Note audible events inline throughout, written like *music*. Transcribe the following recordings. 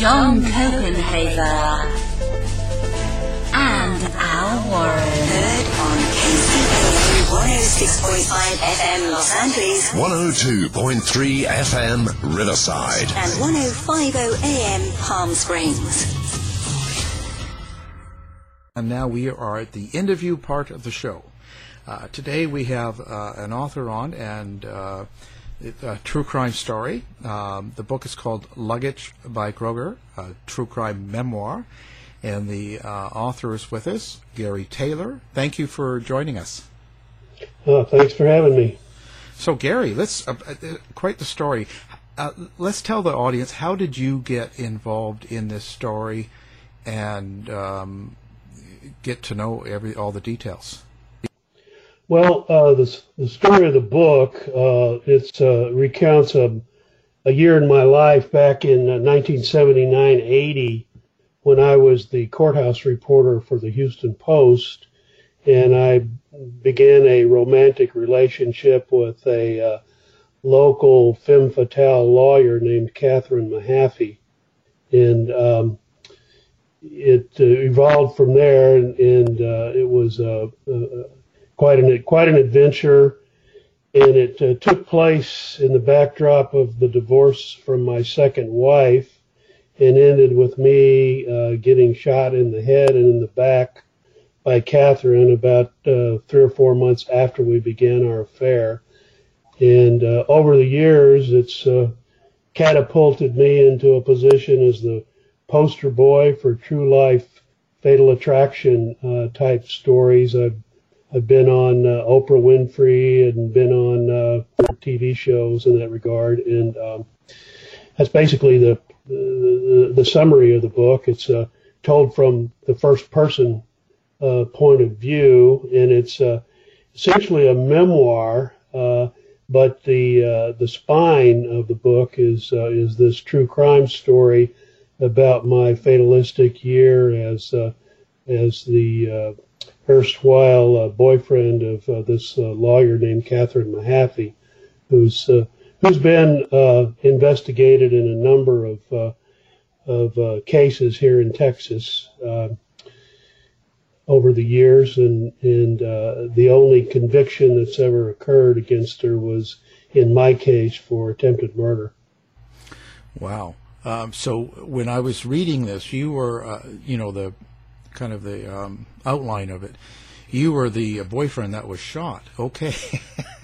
John Copenhaver, and Al Warren. Heard on KCAA 106.5 FM Los Angeles 102.3 FM Riverside. and 105.0 AM Palm Springs. And now we are at the interview part of the show. Uh, today we have uh, an author on and uh, a true crime story. Um, the book is called Luggage by Kroger, a true crime memoir. And the uh, author is with us, Gary Taylor. Thank you for joining us. Oh, thanks for having me. So, Gary, let's uh, uh, quite the story. Uh, let's tell the audience how did you get involved in this story, and um, get to know every all the details. Well, uh, the, the story of the book uh, it uh, recounts a, a year in my life back in 1979-80 when I was the courthouse reporter for the Houston Post, and I began a romantic relationship with a uh, local femme fatale lawyer named Catherine Mehaffey, and um, it uh, evolved from there, and, and uh, it was uh, uh, quite an quite an adventure, and it uh, took place in the backdrop of the divorce from my second wife, and ended with me uh, getting shot in the head and in the back by Catherine about uh, three or four months after we began our affair, and uh, over the years, it's uh, catapulted me into a position as the poster boy for true life fatal attraction uh, type stories. I've I've been on uh, Oprah Winfrey and been on uh, TV shows in that regard, and um, that's basically the, the the summary of the book. It's uh, told from the first person uh, point of view, and it's uh, essentially a memoir. Uh, but the the spine of the book is is this true crime story about my fatalistic year as as the erstwhile uh, boyfriend of uh, this uh, lawyer named Catherine Mehaffey, who's uh, who's been uh, investigated in a number of uh, of cases here in Texas uh, over the years, and and the only conviction that's ever occurred against her was in my case for attempted murder. Wow. Um, so when I was reading this, you were, you know, the kind of the um, outline of it. You were the boyfriend that was shot. Okay.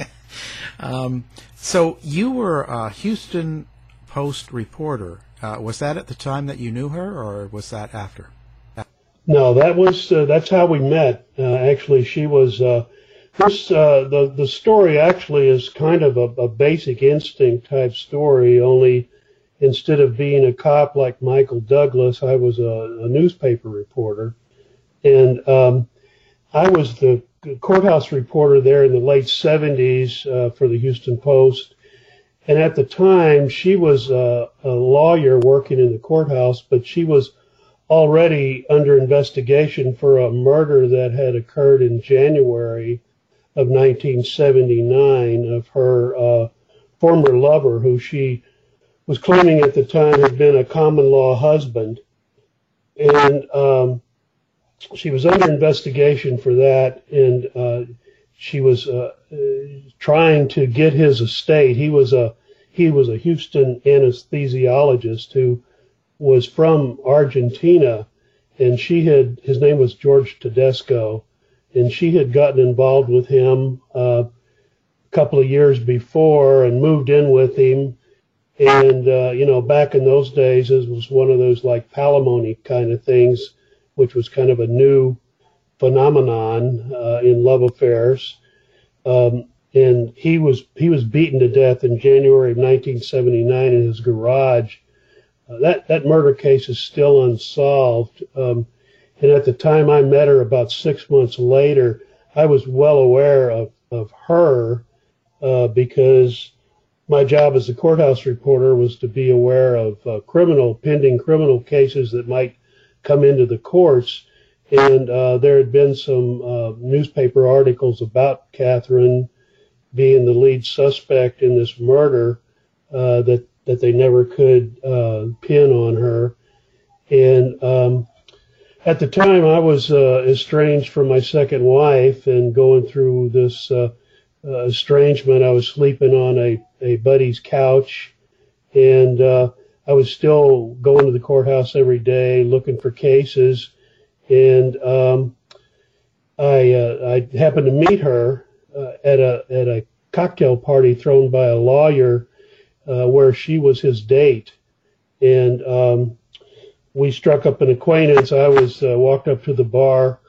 *laughs* um, so you were a Houston Post reporter. Uh, was that at the time that you knew her, or was that after? No, that was uh, that's how we met. Uh, actually, she was uh, this uh, the the story actually is kind of a, a basic instinct type story. Only instead of being a cop like Michael Douglas, I was a, a newspaper reporter, and um, I was the courthouse reporter there in the late 70s uh, for the Houston Post. And at the time, she was a, a lawyer working in the courthouse, but she was already under investigation for a murder that had occurred in January of 1979 of her uh, former lover, who she was claiming at the time had been a common law husband. And um, she was under investigation for that, and uh, she was uh, trying to get his estate. He was a he was a Houston anesthesiologist who was from Argentina, and she had his name was George Tedesco, and she had gotten involved with him uh, a couple of years before and moved in with him. And uh, you know, back in those days, it was one of those like palimony kind of things which was kind of a new phenomenon uh, in love affairs. Um, and he was he was beaten to death in January of 1979 in his garage. Uh, that that murder case is still unsolved. Um, and at the time I met her, about six months later, I was well aware of of her uh, because my job as a courthouse reporter was to be aware of uh, criminal pending criminal cases that might come into the courts. And uh, there had been some uh, newspaper articles about Catherine being the lead suspect in this murder uh, that that they never could uh, pin on her. And um, at the time, I was uh, estranged from my second wife and going through this estrangement. I was sleeping on a, a buddy's couch, and I was still going to the courthouse every day looking for cases, and um, I uh, I happened to meet her uh, at a at a cocktail party thrown by a lawyer uh, where she was his date, and um, we struck up an acquaintance. I was uh, walked up to the bar.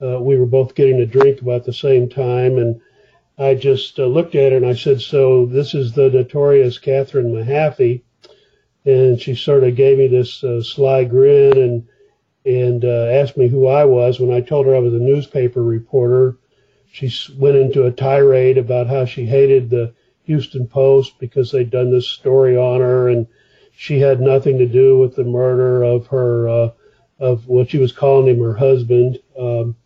Uh, we were both getting a drink about the same time, and I just uh, looked at her and I said, "So this is the notorious Catherine Mehaffey." and she sort of gave me this uh, sly grin and and uh, asked me who I was. When I told her I was a newspaper reporter, she went into a tirade about how she hated the Houston Post because they'd done this story on her, and she had nothing to do with the murder of her uh, of what she was calling him her husband. Um,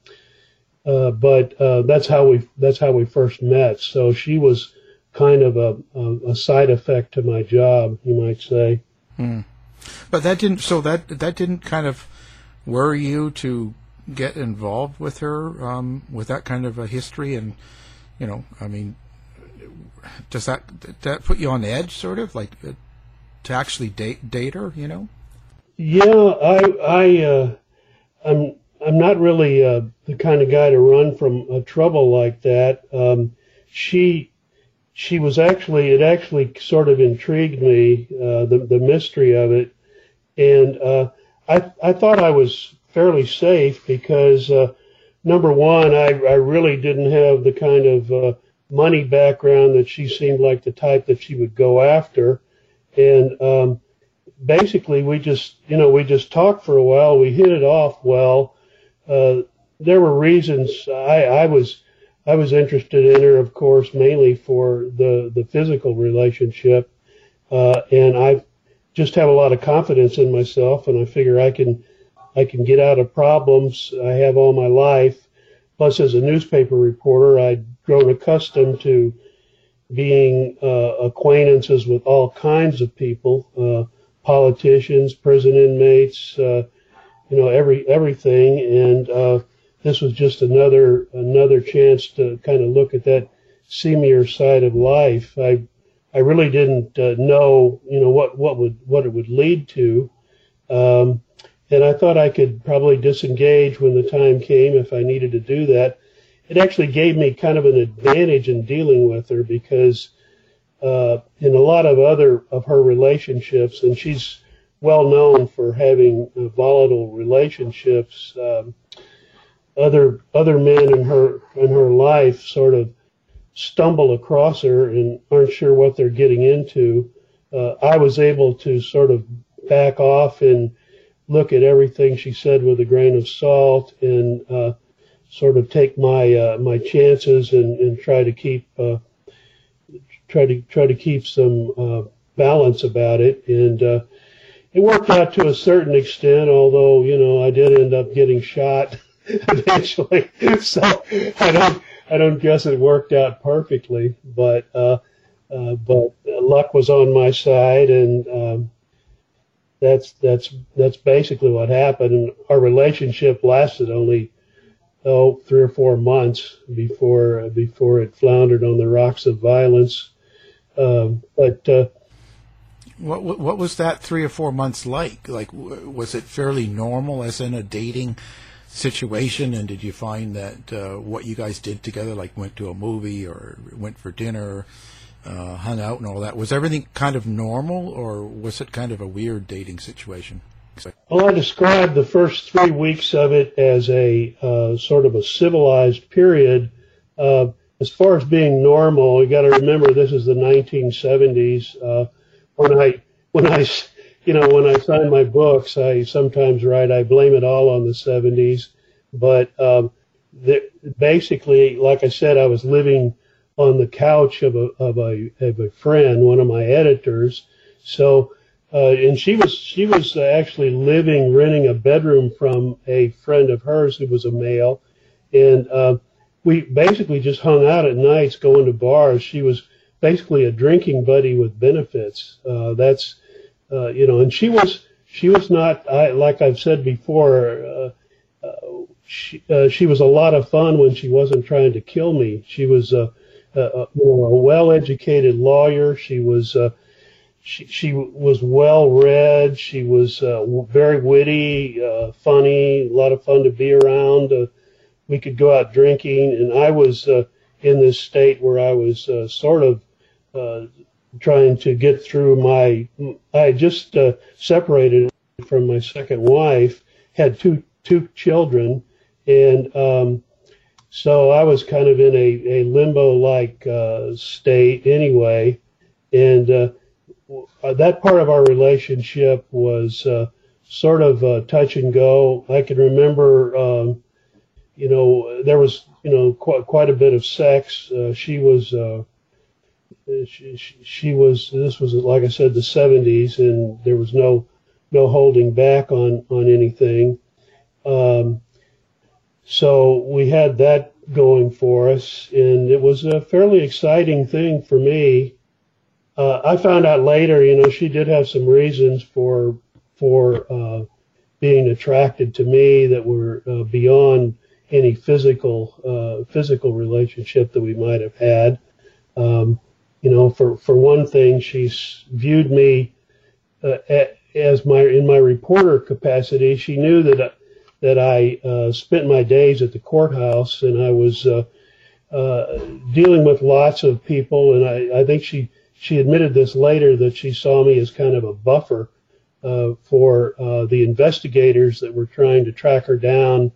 uh, but uh, that's how we that's how we first met. So she was kind of a, a, a side effect to my job, you might say. Hmm. But that didn't. So that that didn't kind of worry you to get involved with her um, with that kind of a history, and you know, I mean, does that that put you on edge, sort of like uh, to actually date date her? You know? Yeah, I I uh, I'm I'm not really uh, the kind of guy to run from a trouble like that. Um, she she was actually it actually sort of intrigued me uh, the the mystery of it, and uh, I I thought I was fairly safe because uh, number one I I really didn't have the kind of uh, money background that she seemed like the type that she would go after, and um, basically we just you know we just talked for a while we hit it off well. Uh, there were reasons I I was I was interested in her, of course, mainly for the, the physical relationship. Uh, and I just have a lot of confidence in myself and I figure I can, I can get out of problems I have all my life. Plus, as a newspaper reporter, I'd grown accustomed to being uh, acquaintances with all kinds of people, uh, politicians, prison inmates, uh, you know, every everything, and uh, this was just another another chance to kind of look at that seamier side of life. I I really didn't uh, know you know what what would what it would lead to, um, and I thought I could probably disengage when the time came if I needed to do that. It actually gave me kind of an advantage in dealing with her because uh, in a lot of other of her relationships, and she's well known for having uh, volatile relationships. Um, other other men in her in her life sort of stumble across her and aren't sure what they're getting into. Uh, I was able to sort of back off and look at everything she said with a grain of salt and uh, sort of take my uh, my chances and, and try to keep uh, try to try to keep some uh, balance about it and it worked out to a certain extent although you know I did end up getting shot *laughs* eventually so I don't I don't guess it worked out perfectly but uh, uh, but luck was on my side and um, that's that's that's basically what happened. And our relationship lasted only oh three or four months before before it floundered on the rocks of violence. Um, but uh, what what was that three or four months like? Like, was it fairly normal, as in a dating situation? And did you find that uh, what you guys did together, like went to a movie or went for dinner? uh, hung out and all that. Was everything kind of normal, or was it kind of a weird dating situation? Well, I described the first three weeks of it as a uh, sort of a civilized period. Uh, as far as being normal, you got to remember this is the 1970s. Uh, when I when I you know when I sign my books, I sometimes write I blame it all on the 70s, but um, the, basically, like I said, I was living on the couch of a of a of a friend, one of my editors. So, uh, and she was she was actually living renting a bedroom from a friend of hers who was a male, and uh, we basically just hung out at nights, going to bars. She was basically a drinking buddy with benefits. Uh, that's uh, you know, and she was she was not I, like I've said before. Uh, uh, she, uh, she was a lot of fun when she wasn't trying to kill me. She was uh, a, you know, a well-educated lawyer. She was uh, she she was well read. She was uh, very witty, uh, funny, a lot of fun to be around. Uh, we could go out drinking, and I was uh, in this state where I was uh, sort of uh, trying to get through my. I just uh, separated from my second wife, had two two children, and um, so I was kind of in a, a limbo like uh, state anyway. And uh, that part of our relationship was uh, sort of uh, touch and go. I can remember, um, you know, there was, you know, quite, quite a bit of sex. Uh, she was. She, she was this was like I said the 70s and there was no no holding back on on anything um, so we had that going for us, and it was a fairly exciting thing for me. Uh, I found out later, you know, she did have some reasons for for uh, being attracted to me that were uh, beyond any physical uh, physical relationship that we might have had. Um, you know, for for one thing, she's viewed me uh, as my in my reporter capacity. She knew that that I uh, spent my days at the courthouse, and I was uh, uh, dealing with lots of people. And I, I think she she admitted this later that she saw me as kind of a buffer uh, for uh, the investigators that were trying to track her down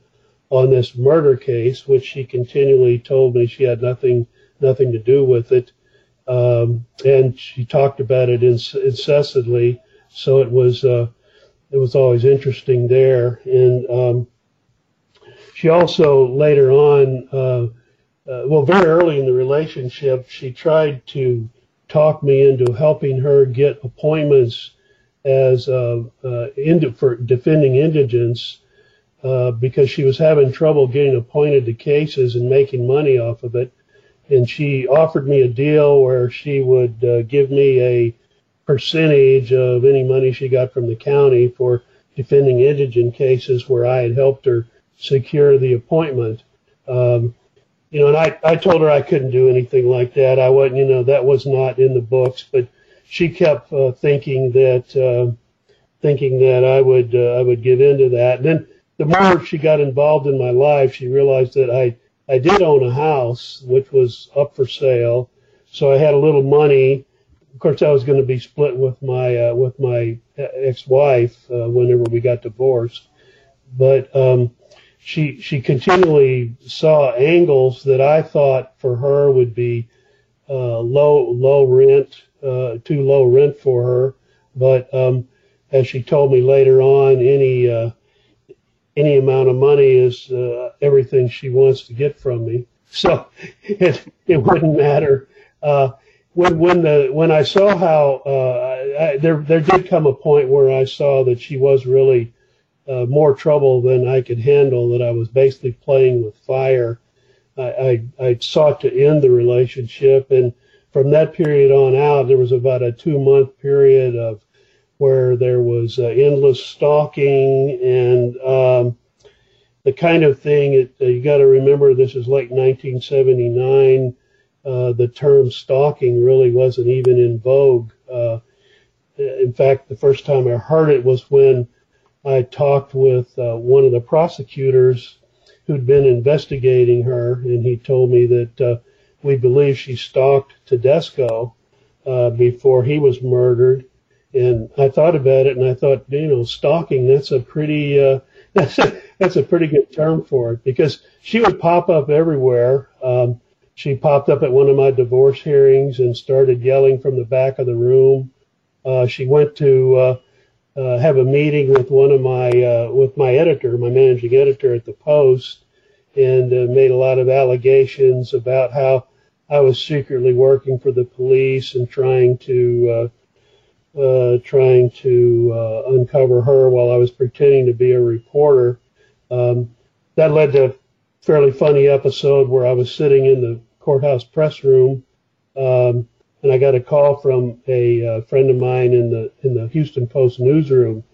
on this murder case, which she continually told me she had nothing nothing to do with it. Um, and she talked about it incessantly. So it was uh, it was always interesting there. And um, she also later on, uh, uh, well, very early in the relationship, she tried to talk me into helping her get appointments as uh, uh, ind- for defending indigents uh, because she was having trouble getting appointed to cases and making money off of it. And she offered me a deal where she would uh, give me a percentage of any money she got from the county for defending indigent cases where I had helped her secure the appointment. Um, you know, and I, I told her I couldn't do anything like that. I wasn't, you know, that was not in the books, but she kept uh, thinking that, uh, thinking that I would, uh, I would give in to that. And then the more she got involved in my life, she realized that I, I did own a house, which was up for sale. So I had a little money of course, I was going to be split with my uh, with my ex-wife uh, whenever we got divorced. But um, she she continually saw angles that I thought for her would be uh, low low rent, uh, too low rent for her. But um, as she told me later on, any uh, any amount of money is uh, everything she wants to get from me. So *laughs* it it wouldn't matter. Uh, when when the when I saw how uh, I, there there did come a point where I saw that she was really uh, more trouble than I could handle. That I was basically playing with fire. I, I, I sought to end the relationship, and from that period on out, there was about a two month period of where there was uh, endless stalking and um, the kind of thing it, uh, you got to remember this is late 1979 uh, the term stalking really wasn't even in vogue uh, in fact the first time i heard it was when i talked with uh, one of the prosecutors who'd been investigating her and he told me that uh, we believe she stalked tedesco before he was murdered and I thought about it, and I thought, you know, stalking. That's a pretty uh, *laughs* that's a, that's a pretty good term for it because she would pop up everywhere. Um, she popped up at one of my divorce hearings and started yelling from the back of the room. Uh, she went to uh, uh, have a meeting with one of my uh, with my editor, my managing editor at the Post, and uh, made a lot of allegations about how I was secretly working for the police and trying to uh, trying to uh, uncover her while I was pretending to be a reporter. Um, that led to a fairly funny episode where I was sitting in the courthouse press room, um, and I got a call from a uh, friend of mine in the in the Houston Post newsroom.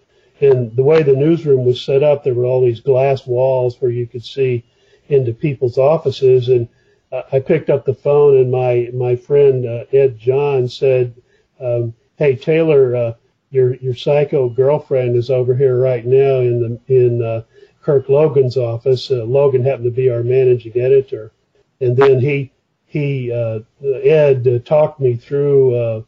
And the way the newsroom was set up, there were all these glass walls where you could see into people's offices. And uh, I picked up the phone, and my my friend uh, Ed John said. Um, hey Taylor, uh, your your psycho girlfriend is over here right now in the in uh, Kirk Logan's office. Uh, Logan happened to be our managing editor, and then he he uh, Ed uh, talked me through uh,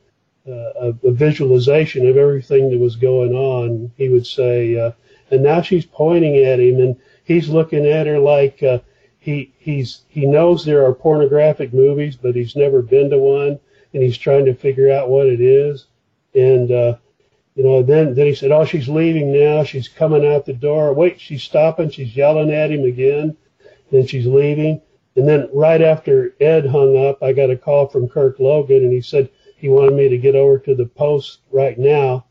uh, a, a visualization of everything that was going on. He would say, uh, and now she's pointing at him, and he's looking at her like. Uh, he he's he knows there are pornographic movies, but he's never been to one, and he's trying to figure out what it is. And, uh, you know, then, then he said, oh, she's leaving now. She's coming out the door. Wait, she's stopping. She's yelling at him again. and she's leaving. And then right after Ed hung up, I got a call from Kirk Logan and he said he wanted me to get over to the post right now.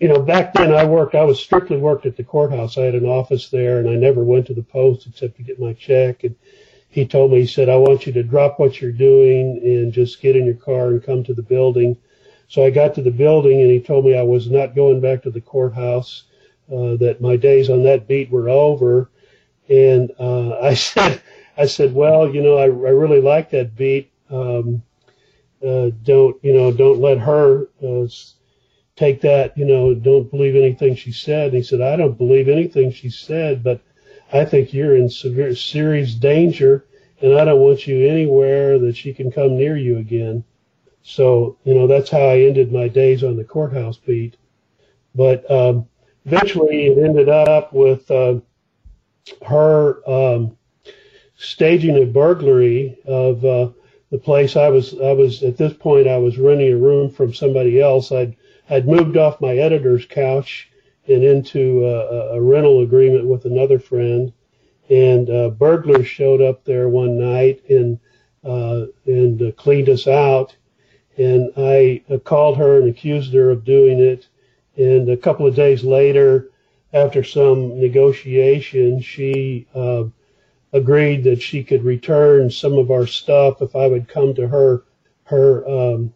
You know, back then I worked, I was strictly worked at the courthouse. I had an office there and I never went to the post except to get my check. And he told me, he said, I want you to drop what you're doing and just get in your car and come to the building so I got to the building and he told me I was not going back to the courthouse, uh, that my days on that beat were over. And uh, I *laughs* said, I said, well, you know, I, I really like that beat. Um, uh, don't, you know, don't let her uh, take that, you know, don't believe anything she said. And he said, I don't believe anything she said, but I think you're in severe, serious danger and I don't want you anywhere that she can come near you again. So, you know, that's how I ended my days on the courthouse beat. But um, eventually it ended up with uh, her um, staging a burglary of uh, the place I was, I was, at this point, I was renting a room from somebody else. I'd, I'd moved off my editor's couch and into a, a rental agreement with another friend. And uh, burglars showed up there one night and, uh, and uh, cleaned us out and I uh, called her and accused her of doing it. And a couple of days later, after some negotiation, she uh, agreed that she could return some of our stuff if I would come to her her um,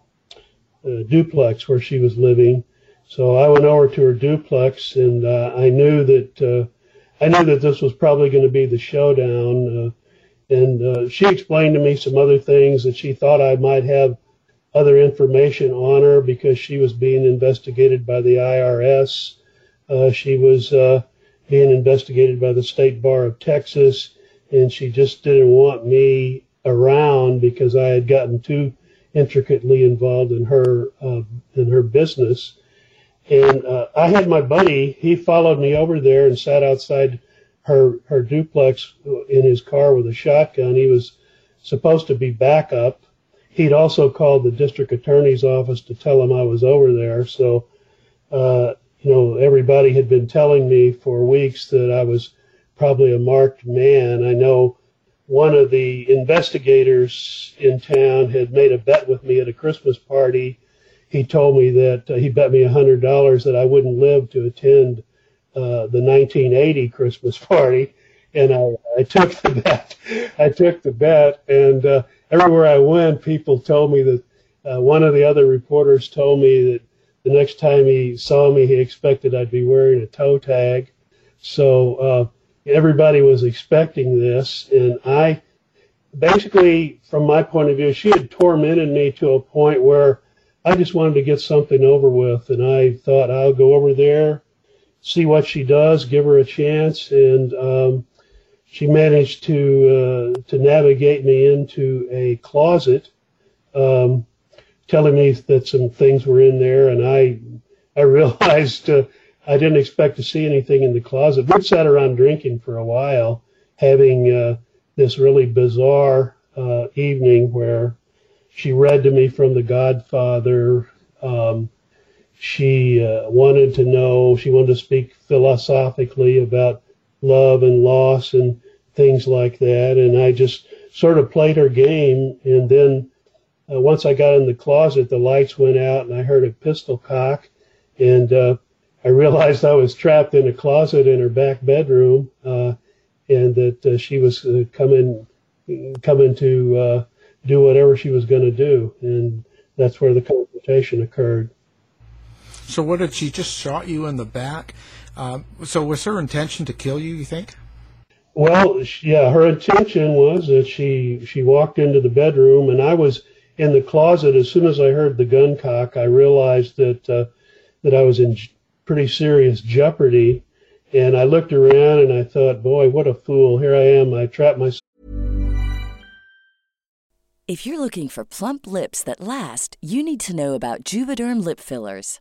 uh, duplex where she was living. So I went over to her duplex, and uh, I knew that uh, I knew that this was probably going to be the showdown. Uh, and she explained to me some other things that she thought I might have other information on her because she was being investigated by the IRS. Uh, she was uh, being investigated by the State Bar of Texas, and she just didn't want me around because I had gotten too intricately involved in her uh, in her business. And uh, I had my buddy; he followed me over there and sat outside her her duplex in his car with a shotgun. He was supposed to be backup. He'd also called the district attorney's office to tell him I was over there. So, uh, you know, everybody had been telling me for weeks that I was probably a marked man. I know one of the investigators in town had made a bet with me at a Christmas party. He told me that uh, he bet me a hundred dollars that I wouldn't live to attend uh, the 1980 Christmas *laughs* party, and I, I took the bet. I took the bet, and uh, everywhere I went, people told me that. Uh, one of the other reporters told me that the next time he saw me, he expected I'd be wearing a toe tag. So uh, everybody was expecting this, and I basically, from my point of view, she had tormented me to a point where I just wanted to get something over with, and I thought I'll go over there, see what she does, give her a chance, and um, she managed to uh, to navigate me into a closet, um, telling me that some things were in there, and I I *laughs* realized uh, I didn't expect to see anything in the closet. We sat around drinking for a while, having uh, this really bizarre uh, evening where she read to me from The Godfather. Um, she uh, wanted to know, she wanted to speak philosophically about love and loss and things like that. And I just sort of played her game. And then uh, once I got in the closet, the lights went out and I heard a pistol cock. And uh, I realized I was trapped in a closet in her back bedroom, uh, and that uh, she was uh, coming coming to uh, do whatever she was going to do, and that's where the confrontation occurred. So, what did she just shot you in the back? So, was her intention to kill you? You think? Well, yeah, her intention was that she she walked into the bedroom, and I was in the closet. As soon as I heard the gun cock, I realized that uh, that I was in pretty serious jeopardy. And I looked around and I thought, boy, what a fool. Here I am. I trapped myself. If you're looking for plump lips that last, you need to know about Juvederm lip fillers.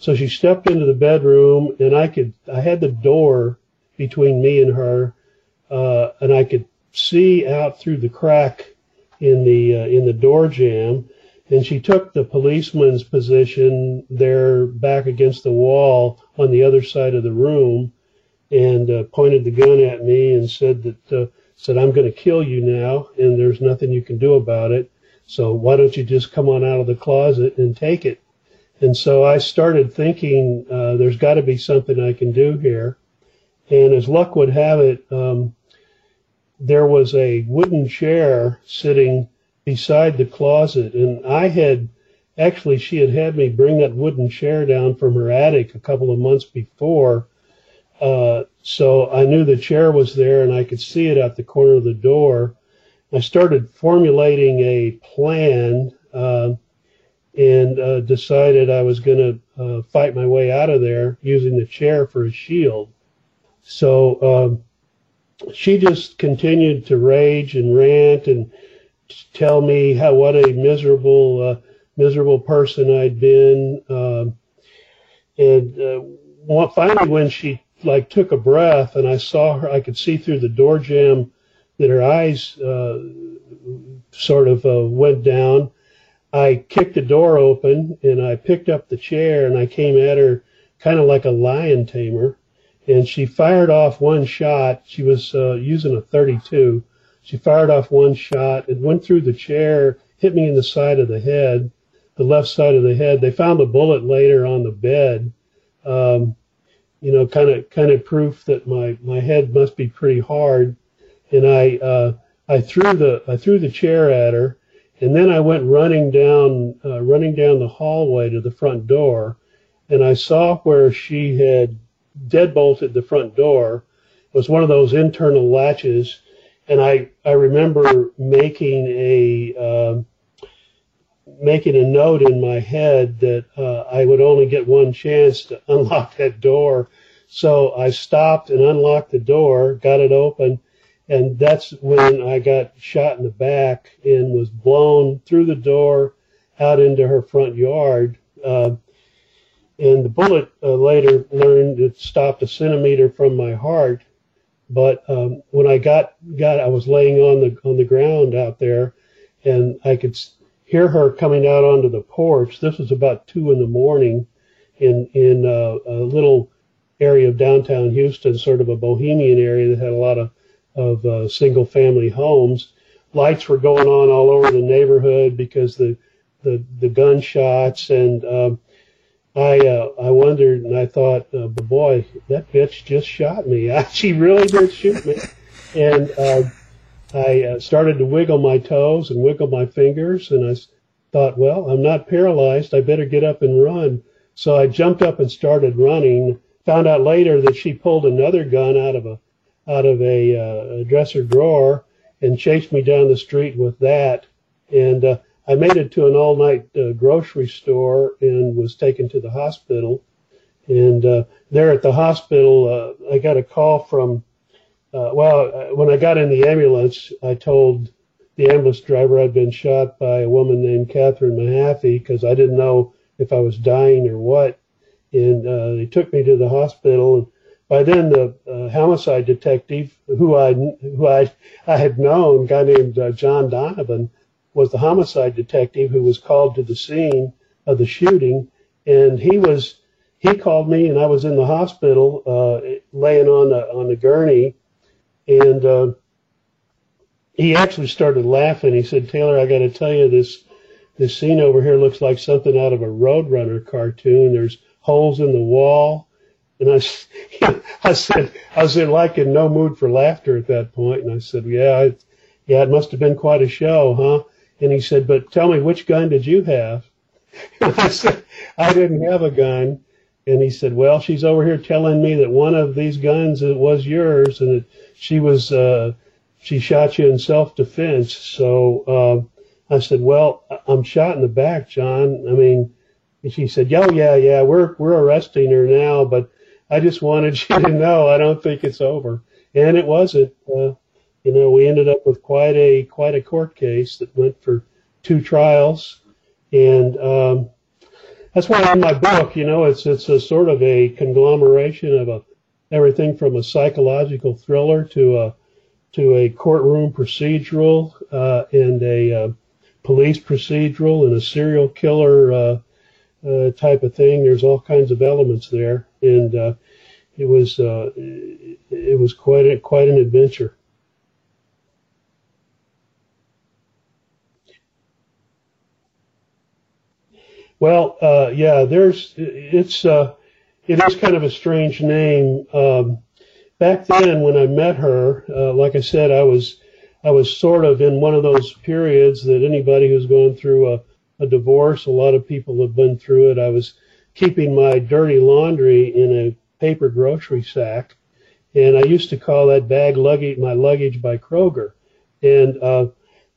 So she stepped into the bedroom, and I could I had the door between me and her, uh, and I could see out through the crack in the uh, in the door jamb. And she took the policeman's position there, back against the wall on the other side of the room, and uh, pointed the gun at me and said that uh, said I'm going to kill you now, and there's nothing you can do about it. So why don't you just come on out of the closet and take it? And so I started thinking, uh, there's got to be something I can do here. And as luck would have it, um, there was a wooden chair sitting beside the closet, and I had actually she had had me bring that wooden chair down from her attic a couple of months before. Uh, so I knew the chair was there, and I could see it at the corner of the door. I started formulating a plan uh, and uh, decided I was going to uh, fight my way out of there using the chair for a shield. So um, she just continued to rage and rant and tell me how what a miserable uh, miserable person I'd been. Um, and uh, finally, when she like took a breath and I saw her, I could see through the door jamb that her eyes uh, sort of uh, went down. I kicked the door open and I picked up the chair and I came at her kind of like a lion tamer. And she fired off one shot. She was uh, using a 32. She fired off one shot. It went through the chair, hit me in the side of the head, the left side of the head. They found the bullet later on the bed. Um, you know, kind of kind of proof that my my head must be pretty hard and I uh, I threw the I threw the chair at her, and then I went running down uh, running down the hallway to the front door, and I saw where she had deadbolted the front door. It was one of those internal latches, and I I remember making a uh, making a note in my head that uh, I would only get one chance to *laughs* unlock that door. So I stopped and unlocked the door, got it open, and that's when I got shot in the back and was blown through the door out into her front yard. Uh, and the bullet uh, later learned it stopped a centimeter from my heart. But um, when I got got, I was laying on the on the ground out there, and I could hear her coming out onto the porch. This was about two in the morning, in in uh, a little area of downtown Houston, sort of a bohemian area that had a lot of of uh, single family homes. Lights were going on all over the neighborhood because the the, the gunshots and um, I uh, I wondered and I thought, uh, boy, that bitch just shot me. *laughs* she really did shoot me, and uh, I started to wiggle my toes and wiggle my fingers, and I thought, well, I'm not paralyzed. I better get up and run. So I jumped up and started running. Found out later that she pulled another gun out of a out of a, uh, a dresser drawer and chased me down the street with that. And uh, I made it to an all night uh, grocery store and was taken to the hospital. And uh, there at the hospital, uh, I got a call from, uh, well, uh, when I got in the ambulance, I told the ambulance driver I'd been shot by a woman named Catherine Mehaffey because I didn't know if I was dying or what. And uh, they took me to the hospital. And by then the uh, homicide detective who I who I I had known, a guy named uh, John Donovan, was the homicide detective who was called to the scene of the shooting, and he was he called me and I was in the hospital uh, laying on the on the gurney, and uh, he actually started laughing. He said, "Taylor, I got to tell you this." This scene over here looks like something out of a Roadrunner cartoon. There's holes in the wall and I, *laughs* I said, I was in like in no mood for laughter at that point. and I said, yeah, I, yeah, it must have been quite a show, huh? And he said, but tell me, which gun did you have? *laughs* And I said, I didn't have a gun. And he said, well, she's over here telling me that one of these guns was yours, and that she was, uh, she shot you in self-defense. So uh, I said, well, I'm shot in the back, John. I mean, and she said, "Oh yeah, yeah, we're we're arresting her now, but I just wanted you to *laughs* know I don't think it's over. And it wasn't. Uh, you know, we ended up with quite a quite a court case that went for two trials, and um, that's why in my book, you know, it's it's a sort of a conglomeration of a everything from a psychological thriller to a to a courtroom procedural uh, and a uh, police procedural and a serial killer uh, uh type of thing. There's all kinds of elements there, and uh, it was uh, it was quite a, quite an adventure. Well, uh, yeah, there's it's uh, it is kind of a strange name. Um, back then, when I met her, uh, like I said, I was I was sort of in one of those periods that anybody who's gone through a, a divorce, a lot of people have been through it. I was keeping my dirty laundry in a paper grocery sack, and I used to call that bag luggage my luggage by Kroger. And uh,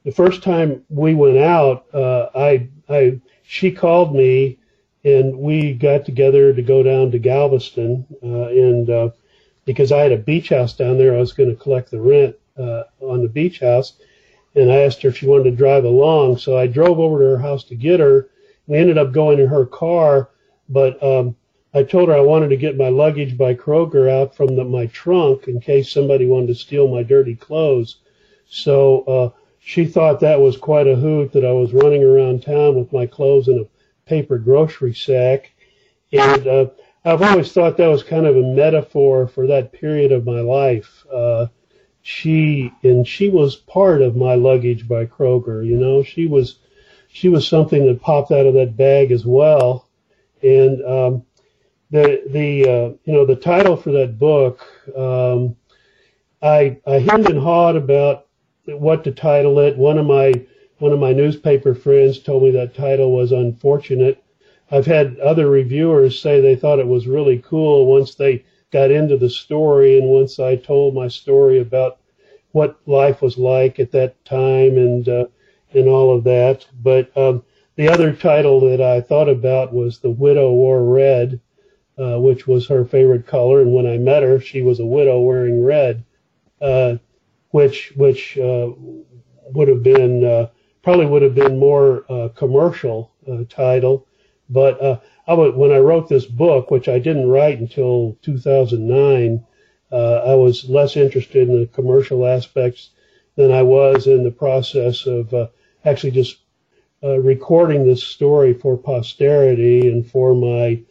the first time we went out, uh, I I she called me and we got together to go down to Galveston, uh, and uh, because I had a beach house down there, I was going to collect the rent uh, on the beach house, and I asked her if she wanted to drive along. So I drove over to her house to get her. We ended up going in her car, but um, I told her I wanted to get my luggage by Kroger out from the, my trunk in case somebody wanted to steal my dirty clothes. So uh, she thought that was quite a hoot that I was running around town with my clothes in a paper grocery sack. And uh, I've always thought that was kind of a metaphor for that period of my life. Uh, she and she was part of my luggage by Kroger. You know, she was she was something that popped out of that bag as well. And um, the the uh, you know the title for that book, um, I I hemmed and hawed about what to title it. One of my one of my newspaper friends told me that title was unfortunate. I've had other reviewers say they thought it was really cool once they got into the story and once I told my story about what life was like at that time and uh, and all of that. But um, the other title that I thought about was The Widow Wore Red, uh, which was her favorite color. And when I met her, she was a widow wearing red, uh, which which uh, would have been uh, probably would have been more uh, commercial uh, title. But uh, I would, when I wrote this book, which I didn't write until 2009, uh, I was less interested in the commercial aspects than I was in the process of actually just recording this story for posterity and for my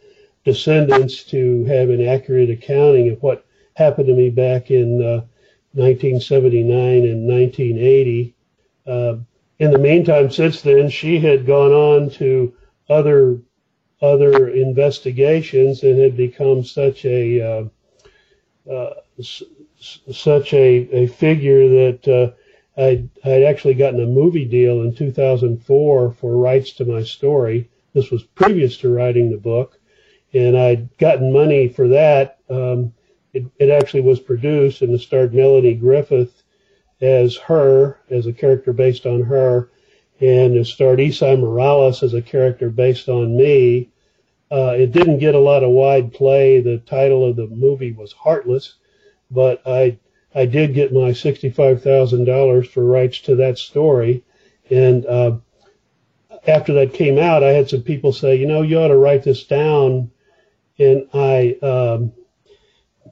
descendants to have an accurate accounting of what happened to me back in 1979 and 1980 in the meantime, since then, she had gone on to other other investigations and had become such a uh, uh, s- such a, a figure that uh, I'd, actually gotten a movie deal in 2004 for rights to my story. This was previous to writing the book, and I'd gotten money for that. Um, it, it actually was produced and it starred Melanie Griffith as her, as a character based on her, and it starred Esai Morales as a character based on me. Uh, it didn't get a lot of wide play. The title of the movie was Heartless, but I I did get my sixty-five thousand dollars for rights to that story, and uh, after that came out, I had some people say, you know, you ought to write this down, and I um,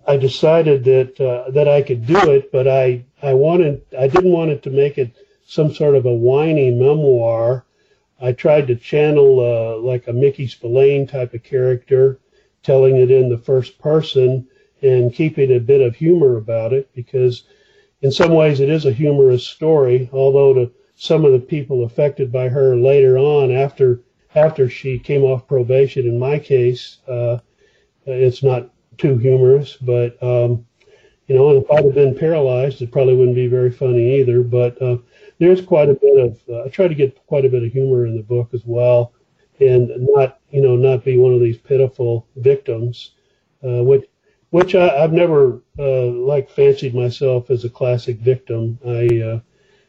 I decided that uh, that I could do it, but I I wanted I didn't want it to make it some sort of a whiny memoir. I tried to channel uh, like a Mickey Spillane type of character, telling it in the first person and keeping a bit of humor about it because in some ways it is a humorous story, although to some of the people affected by her later on after after she came off probation in my case, uh, it's not too humorous, but um, you know, if I'd have been paralyzed, it probably wouldn't be very funny either. But uh, there's quite a bit of uh, I try to get quite a bit of humor in the book as well, and not you know not be one of these pitiful victims, uh, which which I, have never uh, like fancied myself as a classic victim. I uh,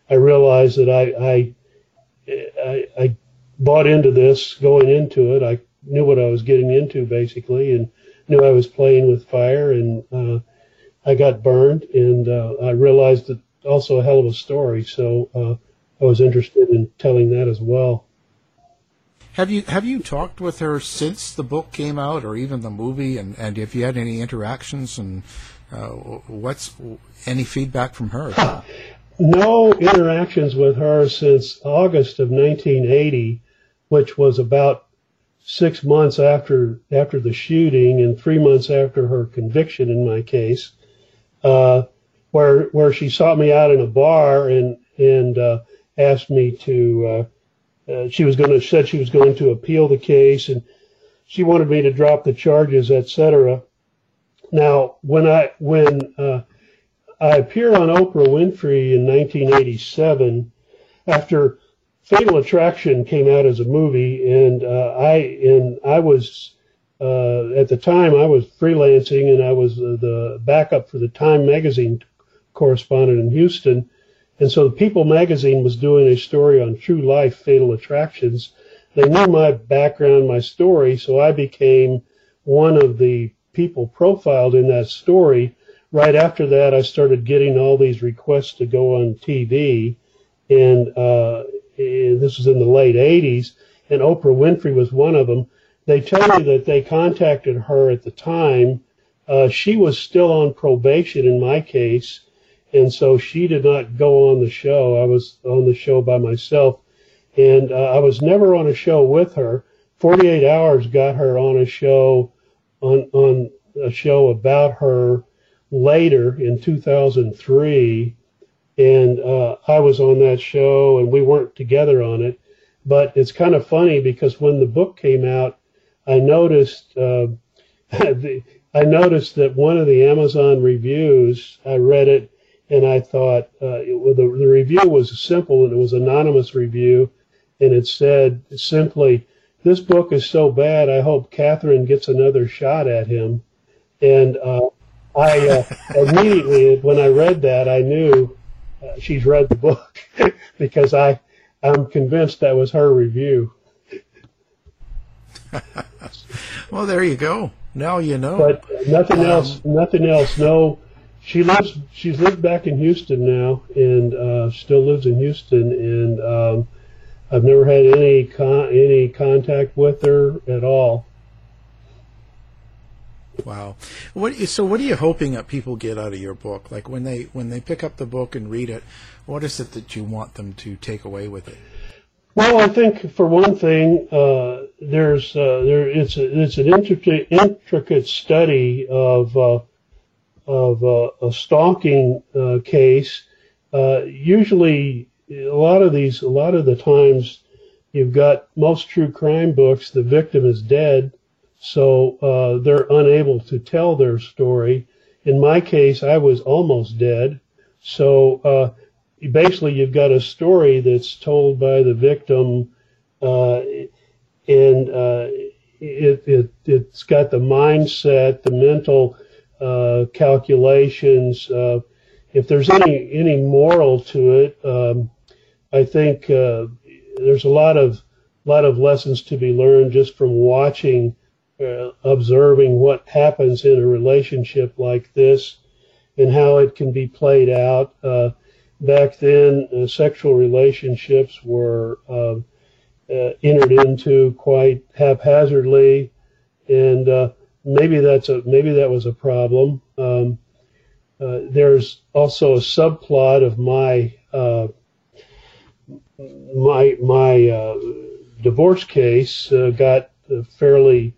I realized that I, I I I bought into this going into it. I knew what I was getting into basically, and knew I was playing with fire, and uh, I got burned, and uh, I realized that also a hell of a story. So uh, I was interested in telling that as well. Have you have you talked with her since the book came out, or even the movie? And and have you had any interactions? And uh, what's any feedback from her? No interactions with her since August of 1980, which was about six months after after the shooting and three months after her conviction in my case, uh, where where she sought me out in a bar and and uh, asked me to. Uh, she was going to said she was going to appeal the case and she wanted me to drop the charges, etc. Now, when I when uh, I appeared on Oprah Winfrey in 1987, after Fatal Attraction came out as a movie, and uh, I and I was uh, at the time I was freelancing, and I was uh, the backup for the Time magazine correspondent in Houston, and so the People magazine was doing a story on true life fatal attractions. They knew my background, my story, so I became one of the people profiled in that story. Right after that, I started getting all these requests to go on TV, and uh, this was in the late 80s, and Oprah Winfrey was one of them. They tell me that they contacted her at the time. Uh, she was still on probation in my case, and so she did not go on the show. I was on the show by myself, and uh, I was never on a show with her. 48 Hours got her on a show on on a show about her later in 2003 and uh, I was on that show, and we weren't together on it. But it's kind of funny because when the book came out, I noticed uh, the, *laughs* I noticed that one of the Amazon reviews, I read it, and I thought uh, it, the, the review was simple, and it was anonymous review, and it said simply, "This book is so bad, I hope Catherine gets another shot at him." And uh, I uh, *laughs* immediately, when I read that, I knew uh, she's read the book *laughs* because I I'm convinced that was her review. *laughs* well, there you go. Now you know. But nothing um, else. Nothing else. No. She lives. She's lived back in Houston now, and uh, still lives in Houston. And um, I've never had any con- any contact with her at all. Wow. What so what are you hoping that people get out of your book? Like when they when they pick up the book and read it, what is it that you want them to take away with it? Well, I think for one thing, uh, there's uh, there it's a, it's an intricate intricate study of uh, of uh, a stalking uh, case. Uh, usually, a lot of these, a lot of the times, you've got most true crime books. The victim is dead, so uh, they're unable to tell their story. In my case, I was almost dead. So uh, basically, you've got a story that's told by the victim, and it, it, it's got the mindset, the mental calculations. Uh, if there's any any moral to it, um, I think there's a lot of lot of lessons to be learned just from watching uh, observing what happens in a relationship like this and how it can be played out. Uh, back then, uh, sexual relationships were um, uh, entered into quite haphazardly, and uh, maybe that's a maybe that was a problem. Um, there's also a subplot of my my my divorce case got fairly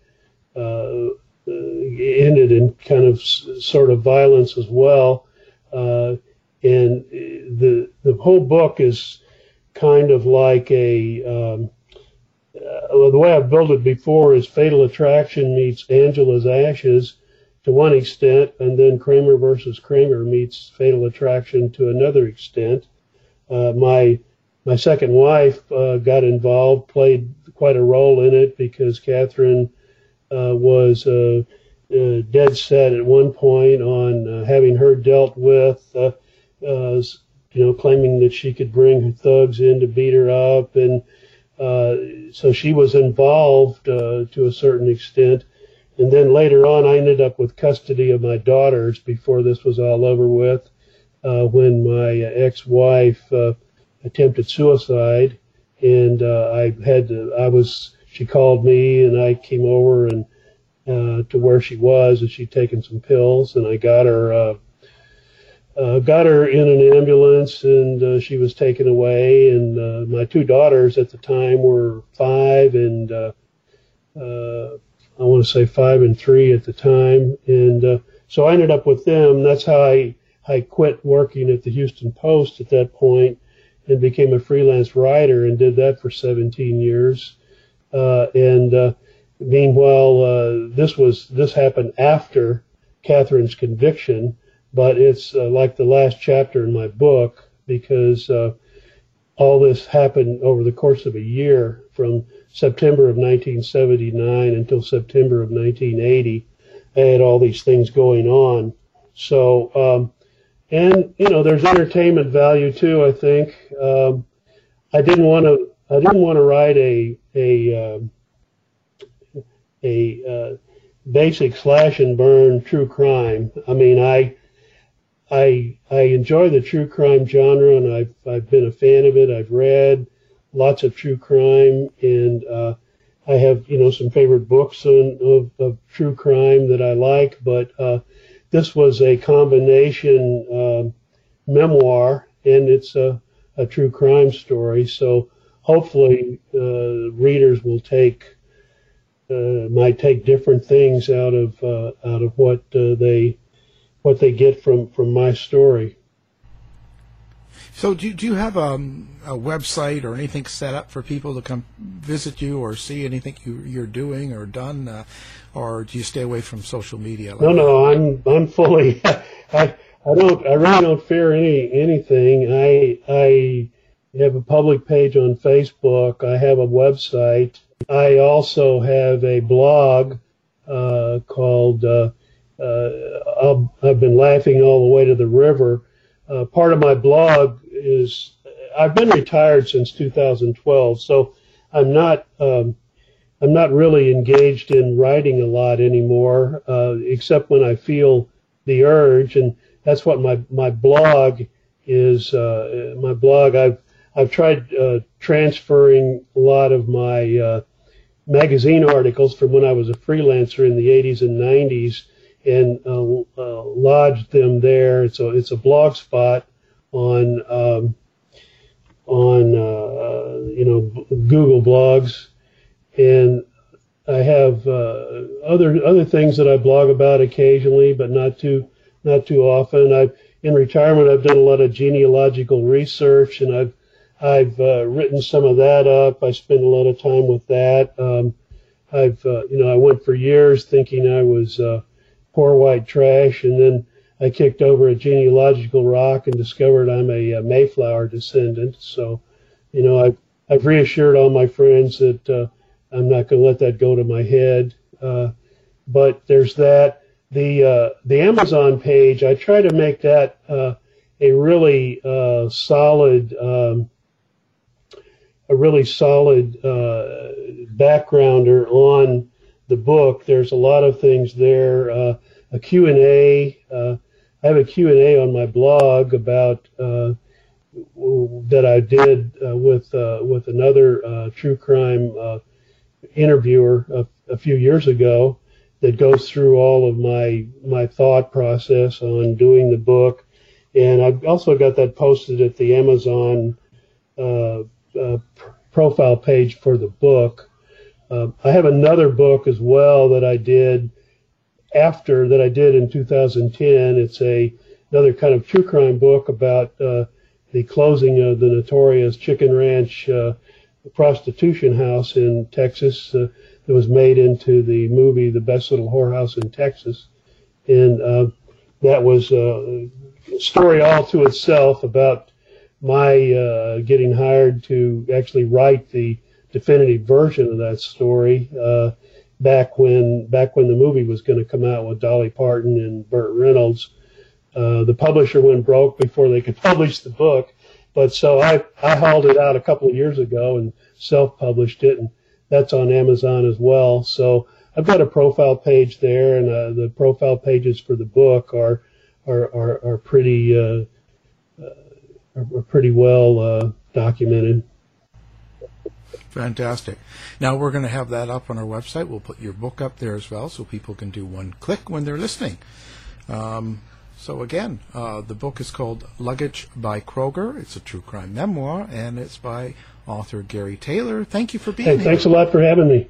uh, ended in kind of sort of violence as well. Uh, and the the whole book is kind of like a um, uh, the way I've built it before is Fatal Attraction meets Angela's Ashes to one extent, and then Kramer versus Kramer meets Fatal Attraction to another extent. Uh, my my second wife uh, got involved, played quite a role in it because Catherine uh, was uh, uh, dead set at one point on having her dealt with, you know, claiming that she could bring her thugs in to beat her up, and so she was involved to a certain extent. And then later on, I ended up with custody of my daughters before this was all over with, uh, when my ex-wife uh, attempted suicide, and uh, I had to, I was she called me, and I came over and uh, to where she was, and she'd taken some pills, and I got her. Uh, uh, got her in an ambulance and uh, she was taken away. And uh, my two daughters at the time were five and uh, uh, I want to say five and three at the time. And uh, so I ended up with them. That's how I I quit working at the Houston Post at that point and became a freelance writer and did that for 17 years. Uh, and uh, meanwhile uh, this was this happened after Catherine's conviction but it's uh, like the last chapter in my book because uh, all this happened over the course of a year from September of 1979 until September of 1980. I had all these things going on. So, um, and you know, there's entertainment value too. I think um, I didn't want to. I didn't want to write a a um, a uh, basic slash and burn true crime. I mean, I I I enjoy the true crime genre, and I've I've been a fan of it. I've read lots of true crime, and uh, I have you know some favorite books on, of, of true crime that I like. But uh, this was a combination uh, memoir, and it's a, a true crime story. So hopefully, uh, readers will take uh, might take different things out of uh, out of what they what they get from from my story. So, do, do you have um, a website or anything set up for people to come visit you or see anything you, you're doing or done, uh, or do you stay away from social media? Like no, no, I'm I'm fully. *laughs* I I don't I really don't fear any anything. I I have a public page on Facebook. I have a website. I also have a blog uh, called. Uh, uh, I've been laughing all the way to the river. Uh, part of my blog is I've been retired since 2012, so I'm not um, I'm not really engaged in writing a lot anymore, uh, except when I feel the urge, and that's what my my blog is. Uh, my blog I've I've tried uh, transferring a lot of my uh, magazine articles from when I was a freelancer in the 80s and 90s and uh, uh, lodged them there. So it's a blog spot on um, on uh, you know Google Blogs, and I have uh, other other things that I blog about occasionally, but not too not too often. I in retirement I've done a lot of genealogical research, and I've I've uh, written some of that up. I spend a lot of time with that. Um, I've uh, you know I went for years thinking I was poor white trash, and then I kicked over a genealogical rock and discovered I'm a, a Mayflower descendant. So, you know, I've I've reassured all my friends that uh, I'm not going to let that go to my head. Uh, but there's that. The uh, the Amazon page, I try to make that uh, a really uh, solid, um, a really solid uh, backgrounder on the book. There's a lot of things there. Uh, a Q&A. Uh, I have a Q&A on my blog about uh, that I did uh, with uh, with another uh, true crime interviewer a, a, few years ago that goes through all of my my thought process on doing the book, and I've also got that posted at the Amazon profile page for the book. I have another book as well that I did after that I did in 2010. It's a another kind of true crime book about uh, the closing of the notorious Chicken Ranch uh, prostitution house in Texas uh, that was made into the movie The Best Little Whorehouse in Texas, and uh, that was uh, a story all to itself about my uh, getting hired to actually write the definitive version of that story back when back when the movie was going to come out with Dolly Parton and Burt Reynolds. Uh, the publisher went broke before they could publish the book, but so I I hauled it out a couple of years ago and self-published it, and that's on Amazon as well. So I've got a profile page there, and uh, the profile pages for the book are are are, are pretty uh, uh are, pretty well uh, documented. Fantastic. Now we're going to have that up on our website. We'll put your book up there as well, so people can do one click when they're listening. Um, so again, uh, the book is called Luggage by Kroger. It's a true crime memoir, and it's by author Gary Taylor. Thank you for being Hey, here. thanks a lot for having me.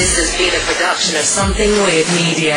This has been a production of Something Weird Media.